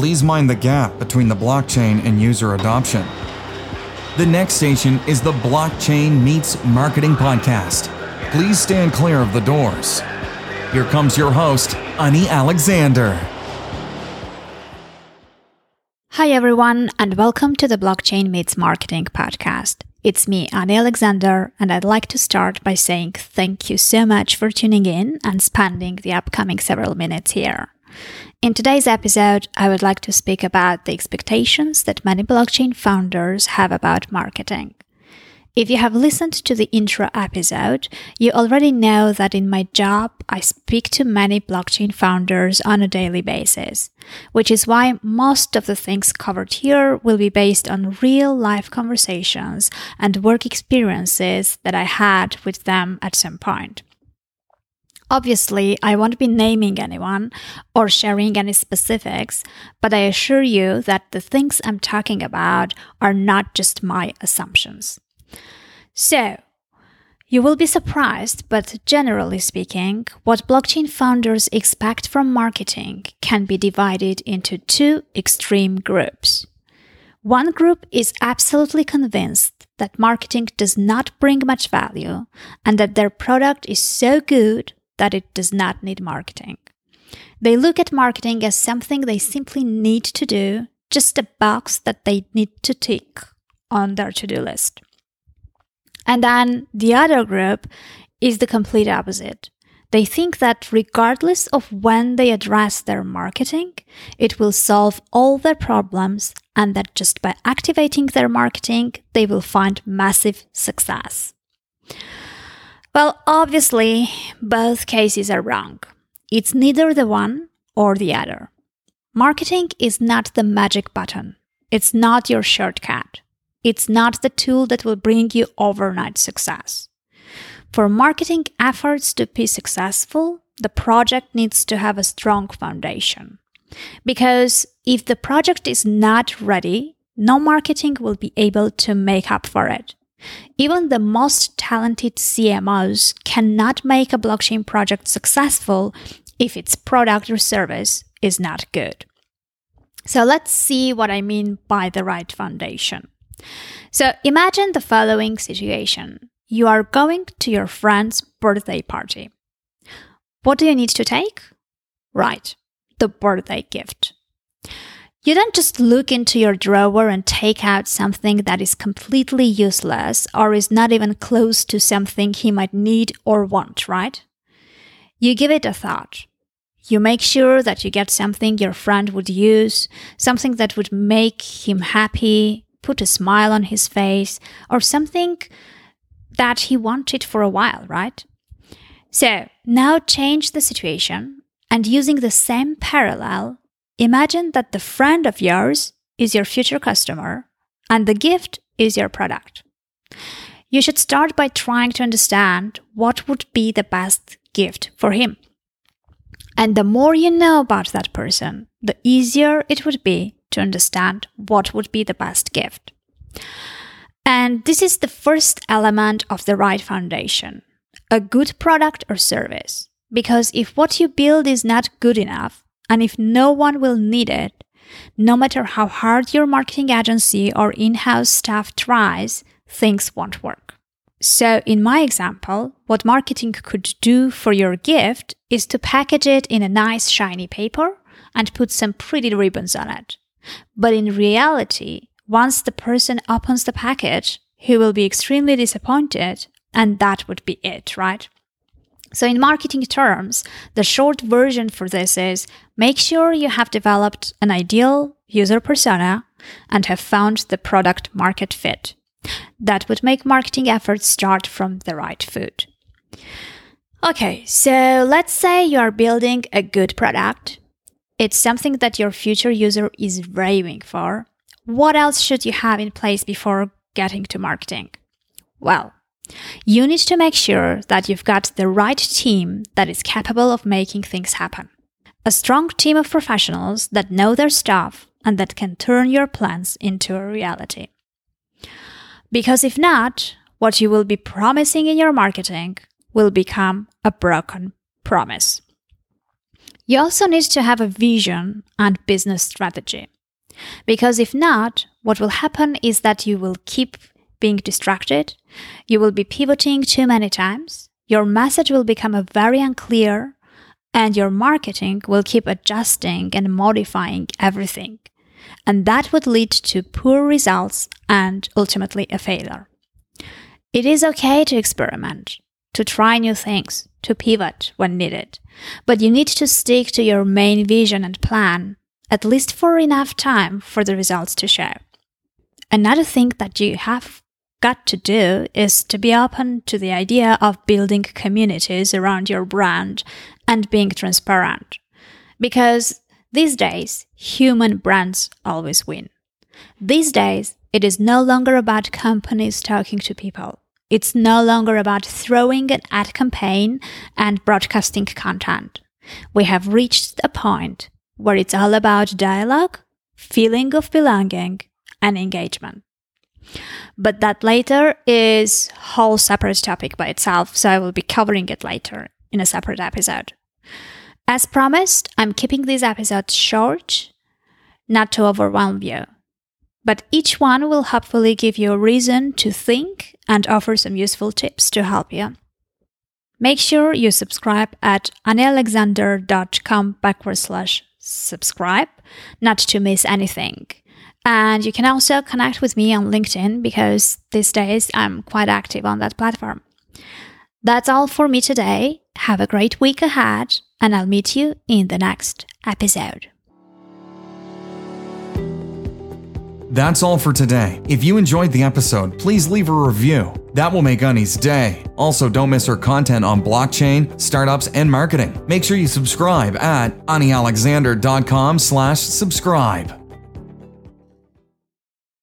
Please mind the gap between the blockchain and user adoption. The next station is the Blockchain Meets Marketing Podcast. Please stand clear of the doors. Here comes your host, Ani Alexander. Hi, everyone, and welcome to the Blockchain Meets Marketing podcast. It's me, Ani Alexander, and I'd like to start by saying thank you so much for tuning in and spending the upcoming several minutes here. In today's episode, I would like to speak about the expectations that many blockchain founders have about marketing. If you have listened to the intro episode, you already know that in my job, I speak to many blockchain founders on a daily basis, which is why most of the things covered here will be based on real life conversations and work experiences that I had with them at some point. Obviously, I won't be naming anyone or sharing any specifics, but I assure you that the things I'm talking about are not just my assumptions. So, you will be surprised, but generally speaking, what blockchain founders expect from marketing can be divided into two extreme groups. One group is absolutely convinced that marketing does not bring much value and that their product is so good that it does not need marketing. They look at marketing as something they simply need to do, just a box that they need to tick on their to do list. And then the other group is the complete opposite. They think that regardless of when they address their marketing, it will solve all their problems and that just by activating their marketing, they will find massive success. Well, obviously, both cases are wrong. It's neither the one or the other. Marketing is not the magic button. It's not your shortcut. It's not the tool that will bring you overnight success. For marketing efforts to be successful, the project needs to have a strong foundation. Because if the project is not ready, no marketing will be able to make up for it. Even the most talented CMOs cannot make a blockchain project successful if its product or service is not good. So let's see what I mean by the right foundation. So imagine the following situation you are going to your friend's birthday party. What do you need to take? Right, the birthday gift. You don't just look into your drawer and take out something that is completely useless or is not even close to something he might need or want, right? You give it a thought. You make sure that you get something your friend would use, something that would make him happy, put a smile on his face, or something that he wanted for a while, right? So now change the situation and using the same parallel, Imagine that the friend of yours is your future customer and the gift is your product. You should start by trying to understand what would be the best gift for him. And the more you know about that person, the easier it would be to understand what would be the best gift. And this is the first element of the right foundation a good product or service. Because if what you build is not good enough, and if no one will need it, no matter how hard your marketing agency or in house staff tries, things won't work. So, in my example, what marketing could do for your gift is to package it in a nice shiny paper and put some pretty ribbons on it. But in reality, once the person opens the package, he will be extremely disappointed, and that would be it, right? So, in marketing terms, the short version for this is make sure you have developed an ideal user persona and have found the product market fit. That would make marketing efforts start from the right foot. Okay, so let's say you are building a good product. It's something that your future user is raving for. What else should you have in place before getting to marketing? Well, you need to make sure that you've got the right team that is capable of making things happen. A strong team of professionals that know their stuff and that can turn your plans into a reality. Because if not, what you will be promising in your marketing will become a broken promise. You also need to have a vision and business strategy. Because if not, what will happen is that you will keep being distracted, you will be pivoting too many times, your message will become very unclear, and your marketing will keep adjusting and modifying everything. And that would lead to poor results and ultimately a failure. It is okay to experiment, to try new things, to pivot when needed, but you need to stick to your main vision and plan, at least for enough time for the results to show. Another thing that you have got to do is to be open to the idea of building communities around your brand and being transparent. Because these days, human brands always win. These days, it is no longer about companies talking to people. It's no longer about throwing an ad campaign and broadcasting content. We have reached a point where it's all about dialogue, feeling of belonging, and engagement. But that later is whole separate topic by itself, so I will be covering it later in a separate episode. As promised, I'm keeping these episodes short, not to overwhelm you. But each one will hopefully give you a reason to think and offer some useful tips to help you. Make sure you subscribe at anialexander.com backward slash subscribe not to miss anything. And you can also connect with me on LinkedIn because these days I'm quite active on that platform. That's all for me today. Have a great week ahead, and I'll meet you in the next episode. That's all for today. If you enjoyed the episode, please leave a review. That will make Ani's day. Also, don't miss her content on blockchain, startups, and marketing. Make sure you subscribe at anialexander.com slash subscribe.